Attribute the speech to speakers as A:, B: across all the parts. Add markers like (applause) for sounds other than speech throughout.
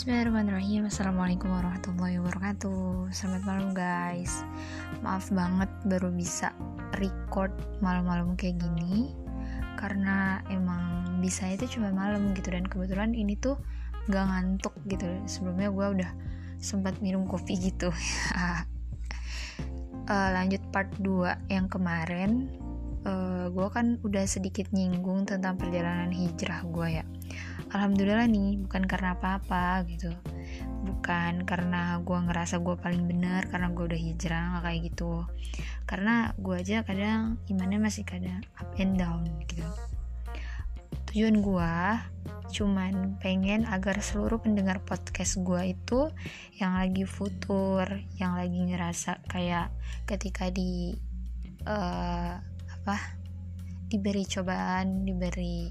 A: Bismillahirrahmanirrahim. Assalamualaikum warahmatullahi wabarakatuh. Selamat malam guys. Maaf banget baru bisa record malam-malam kayak gini. Karena emang bisa itu cuma malam gitu. Dan kebetulan ini tuh gak ngantuk gitu. Sebelumnya gue udah sempat minum kopi gitu. Uh, (laughs) Lanjut part 2 yang kemarin uh, Gue kan udah sedikit nyinggung tentang perjalanan hijrah gue ya. Alhamdulillah nih bukan karena apa-apa gitu. Bukan karena gue ngerasa gue paling benar karena gue udah hijrah gak kayak gitu. Karena gue aja kadang imannya masih kadang up and down gitu. Tujuan gue cuman pengen agar seluruh pendengar podcast gue itu yang lagi futur yang lagi ngerasa kayak ketika di uh, apa? Diberi cobaan diberi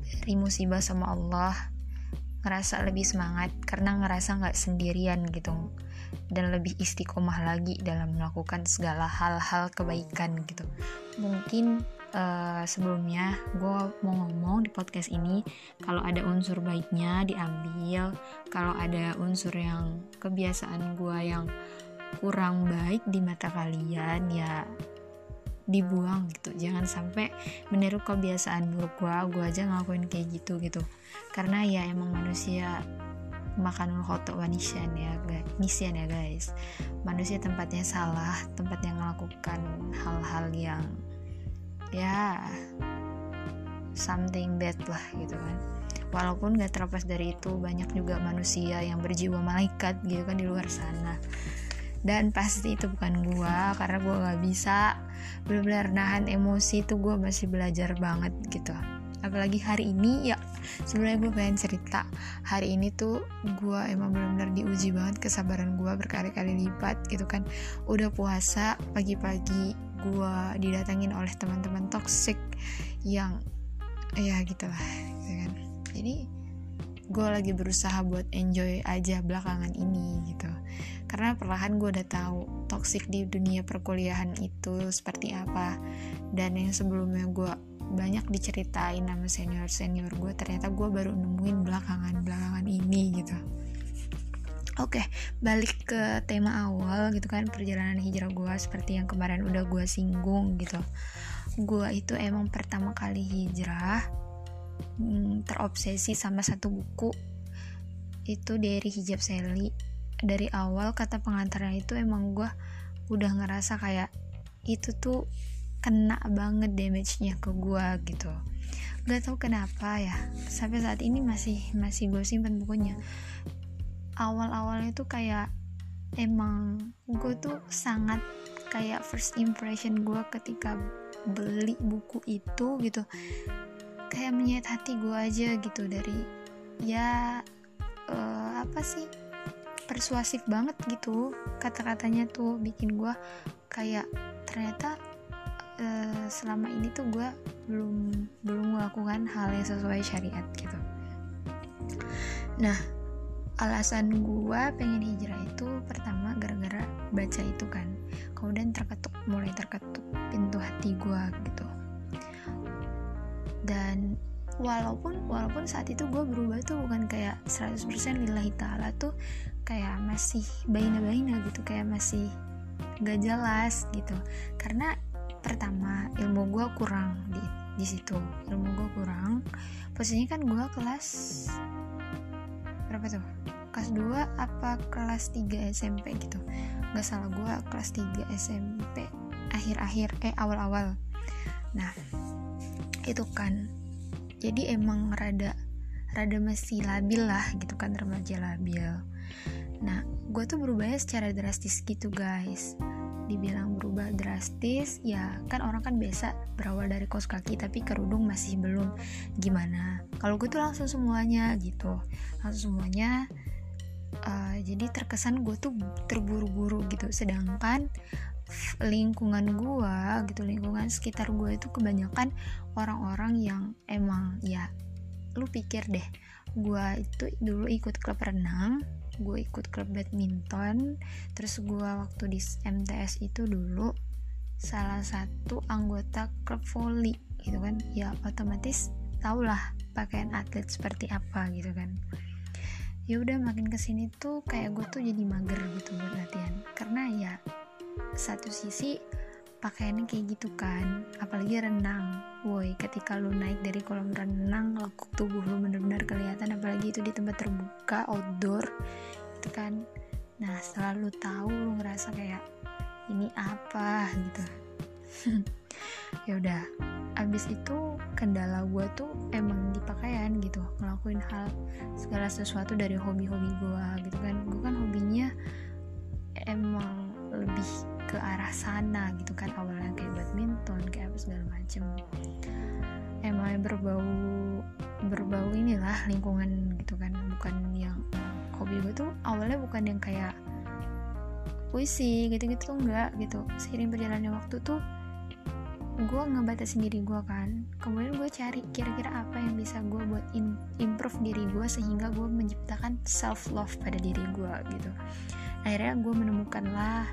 A: dari musibah sama Allah ngerasa lebih semangat karena ngerasa nggak sendirian gitu. Dan lebih istiqomah lagi dalam melakukan segala hal-hal kebaikan gitu. Mungkin uh, sebelumnya gue mau ngomong di podcast ini kalau ada unsur baiknya diambil kalau ada unsur yang kebiasaan gue yang kurang baik di mata kalian ya dibuang gitu. Jangan sampai meniru kebiasaan buruk gue gue aja ngelakuin kayak gitu gitu. Karena ya emang manusia makan khotok wanisyan ya guys ya guys. Manusia tempatnya salah tempatnya melakukan hal-hal yang ya something bad lah gitu kan. Walaupun gak terlepas dari itu banyak juga manusia yang berjiwa malaikat gitu kan di luar sana dan pasti itu bukan gua karena gua gak bisa benar-benar nahan emosi itu gue masih belajar banget gitu. Apalagi hari ini ya sebenarnya gue pengen cerita. Hari ini tuh gue emang benar-benar diuji banget kesabaran gue berkali-kali lipat gitu kan. Udah puasa pagi-pagi gue didatangin oleh teman-teman toxic yang ya gitulah gitu kan. Jadi gue lagi berusaha buat enjoy aja belakangan ini gitu karena perlahan gue udah tahu toxic di dunia perkuliahan itu seperti apa. Dan yang sebelumnya gue banyak diceritain sama senior senior gue ternyata gue baru nemuin belakangan belakangan ini gitu. Oke, balik ke tema awal gitu kan perjalanan hijrah gue seperti yang kemarin udah gue singgung gitu. Gue itu emang pertama kali hijrah hmm, terobsesi sama satu buku. Itu dari hijab Sally dari awal kata pengantarnya itu emang gue udah ngerasa kayak itu tuh kena banget damage-nya ke gue gitu. Gak tau kenapa ya sampai saat ini masih masih gue simpen bukunya. Awal-awalnya tuh kayak emang gue tuh sangat kayak first impression gue ketika beli buku itu gitu. Kayak menyayat hati gue aja gitu dari ya uh, apa sih persuasif banget gitu. Kata-katanya tuh bikin gue kayak ternyata uh, selama ini tuh gue belum belum melakukan hal yang sesuai syariat gitu. Nah alasan gue pengen hijrah itu pertama gara-gara baca itu kan. Kemudian terketuk mulai terketuk pintu hati gue gitu. Dan walaupun walaupun saat itu gue berubah tuh bukan kayak 100% lillahi ta'ala tuh kayak masih baina-baina gitu kayak masih gak jelas gitu. Karena pertama ilmu gue kurang di di situ. Ilmu gue kurang. Posisinya kan gue kelas berapa tuh? Kelas 2 apa kelas 3 SMP gitu. Gak salah gue kelas 3 SMP akhir-akhir eh awal-awal. Nah itu kan jadi emang rada rada masih labil lah gitu kan remaja labil. Nah gue tuh berubahnya secara drastis gitu guys. Dibilang berubah drastis ya kan orang kan biasa berawal dari kos kaki tapi kerudung masih belum. Gimana? Kalau gue tuh langsung semuanya gitu. Langsung semuanya uh, jadi terkesan gue tuh terburu-buru gitu. Sedangkan lingkungan gue gitu lingkungan sekitar gue itu kebanyakan orang-orang yang emang ya lu pikir deh gue itu dulu ikut klub renang gue ikut klub badminton terus gue waktu di MTS itu dulu salah satu anggota klub volley gitu kan. Ya otomatis tau lah pakaian atlet seperti apa gitu kan. Ya udah makin ke sini tuh kayak gue tuh jadi mager gitu buat latihan. Karena ya satu sisi pakaiannya kayak gitu kan apalagi renang. Woi ketika lu naik dari kolam renang lekuk tubuh lu bener-bener kelihatan apalagi itu di tempat terbuka outdoor itu kan. Nah setelah lu tahu lu ngerasa kayak ini apa? gitu. (laughs) Ya udah abis itu kendala gue tuh emang di pakaian gitu ngelakuin hal segala sesuatu dari hobi-hobi gue gitu kan. Gue kan hobinya emang lebih ke arah sana gitu kan awalnya kayak badminton kayak apa segala macem. Emang berbau berbau inilah lingkungan gitu kan bukan yang hobi gue tuh awalnya bukan yang kayak puisi gitu-gitu tuh enggak gitu. Seiring berjalannya waktu tuh gue ngebatasin diri gue kan. Kemudian gue cari kira-kira apa yang bisa gue buat improve diri gue sehingga gue menciptakan self love pada diri gue gitu akhirnya gue menemukan lah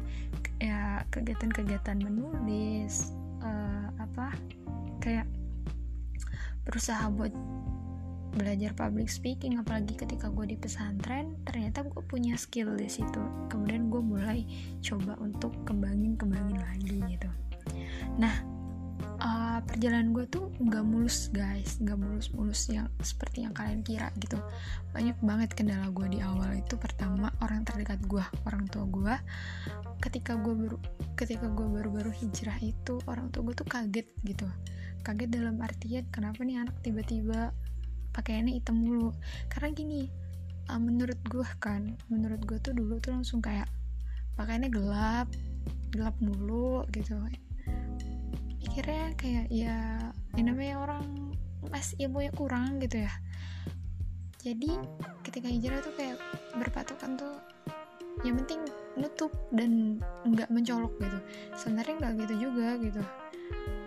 A: ya kegiatan-kegiatan menulis uh, apa kayak berusaha buat belajar public speaking apalagi ketika gue di pesantren ternyata gue punya skill di situ. Kemudian gue mulai coba untuk kembangin kembangin lagi gitu. Nah perjalanan gue tuh nggak mulus guys. Nggak mulus-mulus yang seperti yang kalian kira gitu. Banyak banget kendala gue di awal itu. Pertama orang terdekat gue orang tua gue ketika gue baru ketika gue baru-baru hijrah itu orang tua gue tuh kaget gitu. Kaget dalam artian kenapa nih anak tiba-tiba pakaiannya hitam mulu? Karena gini uh, menurut gue kan menurut gue tuh dulu tuh langsung kayak pakaiannya gelap gelap mulu gitu mikirnya kayak ya yang namanya orang mas ilmunya kurang gitu ya. Jadi ketika hijrah tuh kayak berpatokan tuh yang penting nutup dan nggak mencolok gitu. Sebenarnya nggak gitu juga gitu.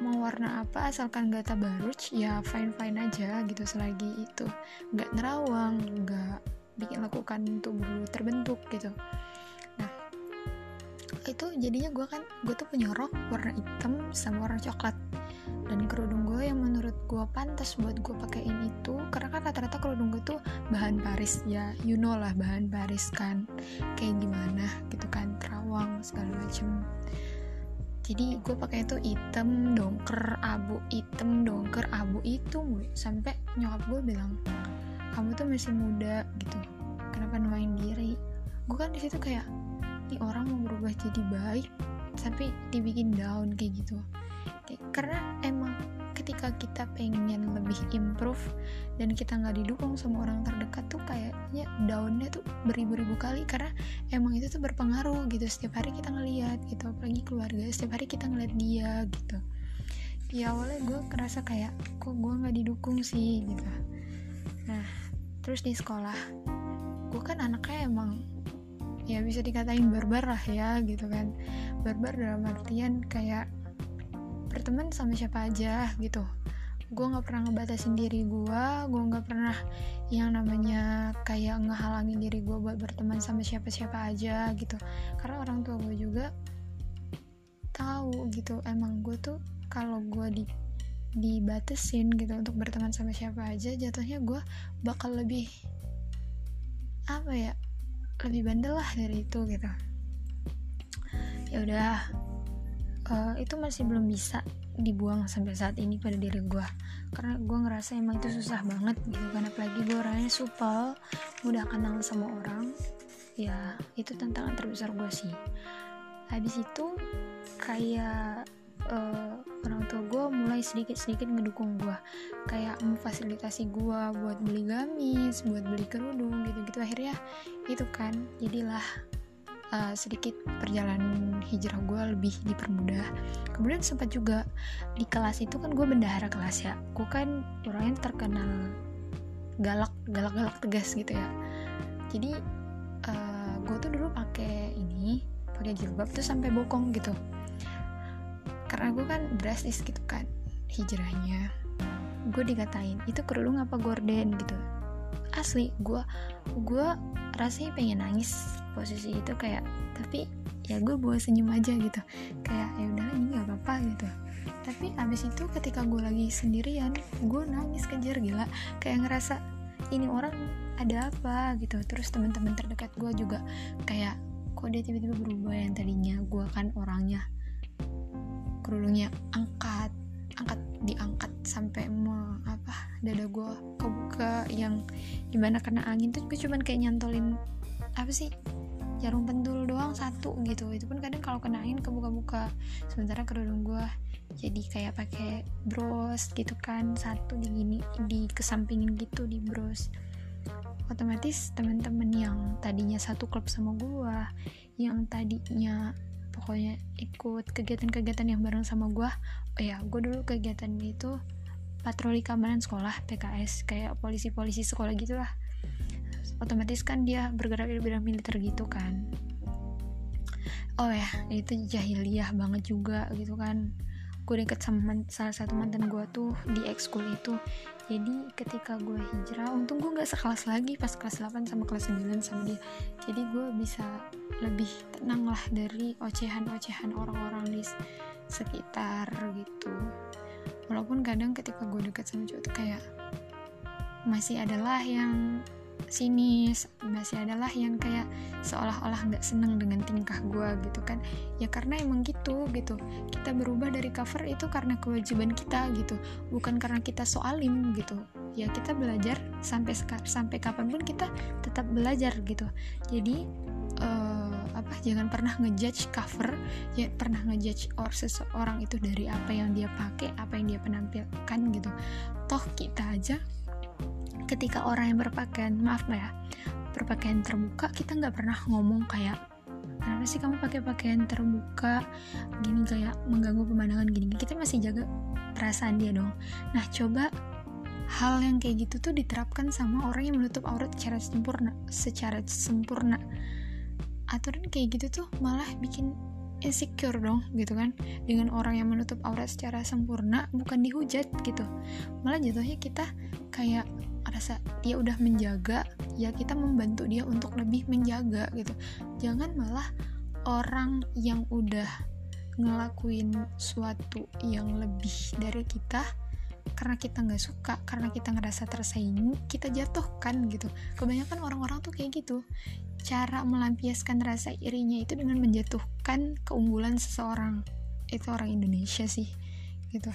A: Mau warna apa asalkan gak tabaruj ya fine fine aja gitu selagi itu nggak nerawang nggak bikin lakukan tubuh terbentuk gitu itu jadinya gue kan gue tuh punya rok warna hitam sama warna coklat. Dan kerudung gue yang menurut gue pantas buat gue pakein itu karena kan rata-rata kerudung gue tuh bahan Paris ya. You know lah bahan Paris kan. Kayak gimana gitu kan terawang segala macem. Jadi gue pakai itu hitam dongker abu hitam dongker abu itu sampai nyokap gue bilang kamu tuh masih muda gitu. Kenapa nuain diri? Gue kan di situ kayak nih orang mau berubah jadi baik tapi dibikin down kayak gitu. Karena emang ketika kita pengen lebih improve dan kita nggak didukung sama orang terdekat tuh kayaknya downnya tuh beribu-ribu kali. Karena emang itu tuh berpengaruh gitu setiap hari kita ngeliat gitu apalagi keluarga setiap hari kita ngeliat dia gitu. Ya awalnya gue kerasa kayak kok gue nggak didukung sih gitu. Nah terus di sekolah gue kan anaknya emang ya bisa dikatain barbar lah ya gitu kan. Barbar dalam artian kayak berteman sama siapa aja gitu. Gue nggak pernah ngebatasin diri gue gue nggak pernah yang namanya kayak ngehalangin diri gue buat berteman sama siapa-siapa aja gitu. Karena orang tua gue juga tahu gitu. Emang gue tuh kalau gue di dibatasin gitu untuk berteman sama siapa aja jatuhnya gue bakal lebih apa ya lebih bandel lah dari itu gitu. Ya udah uh, itu masih belum bisa dibuang sampai saat ini pada diri gue karena gue ngerasa emang itu susah banget gitu kan. Apalagi gue orangnya supel mudah kenal sama orang. Ya itu tantangan terbesar gue sih. Habis itu kayak uh, orang tua gue mulai sedikit-sedikit ngedukung gue kayak memfasilitasi gue buat beli gamis buat beli kerudung gitu-gitu. Akhirnya itu kan jadilah uh, sedikit perjalanan hijrah gue lebih dipermudah. Kemudian sempat juga di kelas itu kan gue bendahara kelas ya. Gue kan orangnya terkenal galak galak galak tegas gitu ya. Jadi uh, eh, gue tuh dulu pakai ini pakai jilbab tuh sampai bokong gitu karena gue kan drastis gitu kan hijrahnya. Gue dikatain itu kerudung apa gorden? gitu. Asli gue gue rasanya pengen nangis posisi itu kayak tapi ya gue bawa senyum aja gitu. Kayak ya udah ini nggak apa-apa gitu. Tapi abis itu ketika gue lagi sendirian gue nangis kejar gila. Kayak ngerasa ini orang ada apa? gitu. Terus teman-teman terdekat gue juga kayak kok dia tiba-tiba berubah yang tadinya? Gue kan orangnya kerudungnya angkat angkat diangkat sampai mau apa dada gue kebuka yang di mana kena angin tuh gue cuman kayak nyantolin apa sih jarum pentul doang satu gitu. Itu pun kadang kalau kena angin kebuka-buka. Sementara kerudung gue jadi kayak pakai bros gitu kan satu di gini di kesampingin gitu di bros. Otomatis teman-teman yang tadinya satu klub sama gue yang tadinya pokoknya ikut kegiatan-kegiatan yang bareng sama gue oh ya gue dulu kegiatan itu patroli keamanan sekolah PKS kayak polisi-polisi sekolah gitulah. Otomatis kan dia bergerak di bidang militer gitu kan. Oh ya itu jahiliyah banget juga gitu kan gue deket sama salah satu mantan gue tuh di ekskul itu. Jadi ketika gue hijrah untung gue nggak sekelas lagi pas kelas 8 sama kelas 9 sama dia. Jadi gue bisa lebih tenang lah dari ocehan-ocehan orang-orang di sekitar gitu. Walaupun kadang ketika gue deket sama cowok tuh kayak masih adalah yang sinis masih adalah yang kayak seolah-olah nggak seneng dengan tingkah gue gitu kan. Ya karena emang gitu gitu. Kita berubah dari cover itu karena kewajiban kita gitu bukan karena kita soalim gitu. Ya kita belajar sampai sampai kapan pun kita tetap belajar gitu. Jadi uh, apa jangan pernah ngejudge cover ya pernah ngejudge or seseorang itu dari apa yang dia pakai apa yang dia penampilkan gitu. Toh kita aja ketika orang yang berpakaian maaf ya berpakaian terbuka kita nggak pernah ngomong kayak kenapa sih kamu pakai pakaian terbuka? Gini kayak mengganggu pemandangan gini. Kita masih jaga perasaan dia dong. Nah coba hal yang kayak gitu tuh diterapkan sama orang yang menutup aurat secara sempurna secara sempurna. Aturan kayak gitu tuh malah bikin insecure dong gitu kan? Dengan orang yang menutup aurat secara sempurna bukan dihujat gitu. Malah jatuhnya kita kayak rasa dia udah menjaga ya kita membantu dia untuk lebih menjaga gitu. Jangan malah orang yang udah ngelakuin suatu yang lebih dari kita karena kita nggak suka karena kita ngerasa tersaingi kita jatuhkan gitu. Kebanyakan orang-orang tuh kayak gitu. Cara melampiaskan rasa irinya itu dengan menjatuhkan keunggulan seseorang. Itu orang Indonesia sih gitu.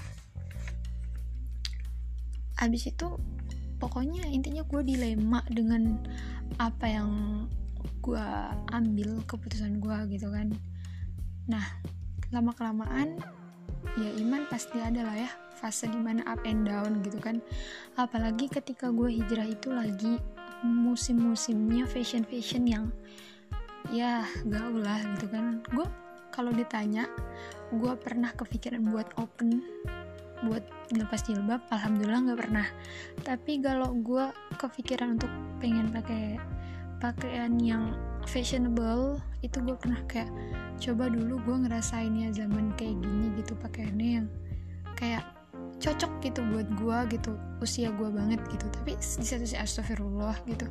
A: Abis itu pokoknya intinya gue dilema dengan apa yang gue ambil keputusan gue gitu kan. Nah lama kelamaan ya iman pasti ada lah ya fase di mana up and down gitu kan. Apalagi ketika gue hijrah itu lagi musim-musimnya fashion fashion yang ya gaul lah gitu kan. Gue kalau ditanya gue pernah kepikiran buat open buat lepas jilbab alhamdulillah nggak pernah. Tapi kalau gue kepikiran untuk pengen pakai pakaian yang fashionable itu gue pernah kayak coba dulu gue ngerasain ya zaman kayak gini gitu pakaiannya yang kayak cocok gitu buat gue gitu usia gue banget gitu. Tapi di satu sisi astagfirullah gitu.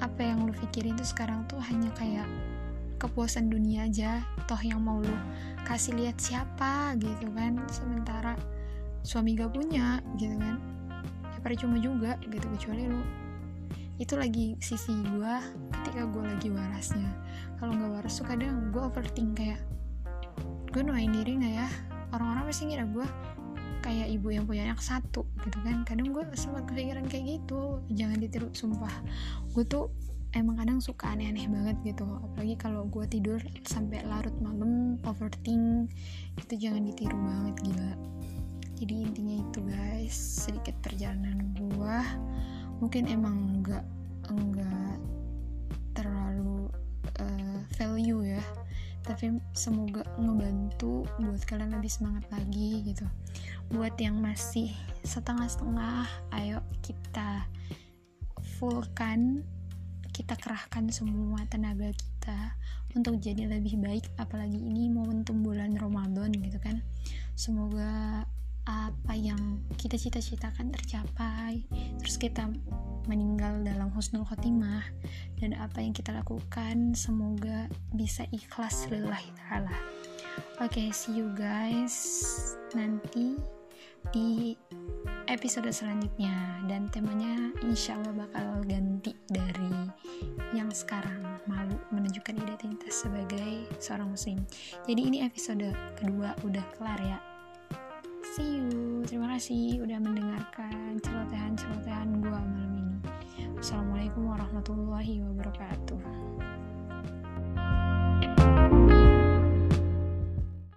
A: Apa yang lu pikirin tuh sekarang tuh hanya kayak kepuasan dunia aja toh yang mau lu kasih lihat siapa gitu kan. Sementara suami gak punya gitu kan. Ya percuma juga gitu kecuali lu. Itu lagi sisi gue ketika gue lagi warasnya. Kalau nggak waras tuh kadang gue overthink kayak gue nuain diri nggak ya? Orang-orang pasti ngira gue kayak ibu yang punya anak satu gitu kan. Kadang gue sempat kepikiran kayak gitu. Jangan ditiru sumpah. Gue tuh emang kadang suka aneh-aneh banget gitu. Apalagi kalau gue tidur sampai larut malam overthink itu jangan ditiru banget gila jadi intinya itu guys. Sedikit perjalanan gua. Mungkin emang enggak enggak terlalu uh, value ya. Tapi semoga ngebantu buat kalian lebih semangat lagi gitu. Buat yang masih setengah-setengah ayo kita fullkan kita kerahkan semua tenaga kita untuk jadi lebih baik. Apalagi ini momentum bulan Ramadan gitu kan. Semoga apa yang kita cita-citakan tercapai terus kita meninggal dalam husnul khotimah dan apa yang kita lakukan semoga bisa ikhlas lillahi ta'ala. Oke okay, see you guys nanti di episode selanjutnya dan temanya insya Allah bakal ganti dari yang sekarang malu menunjukkan identitas sebagai seorang muslim. Jadi ini episode kedua udah kelar ya see you. Terima kasih udah mendengarkan celotehan-celotehan gua malam ini. Assalamualaikum warahmatullahi wabarakatuh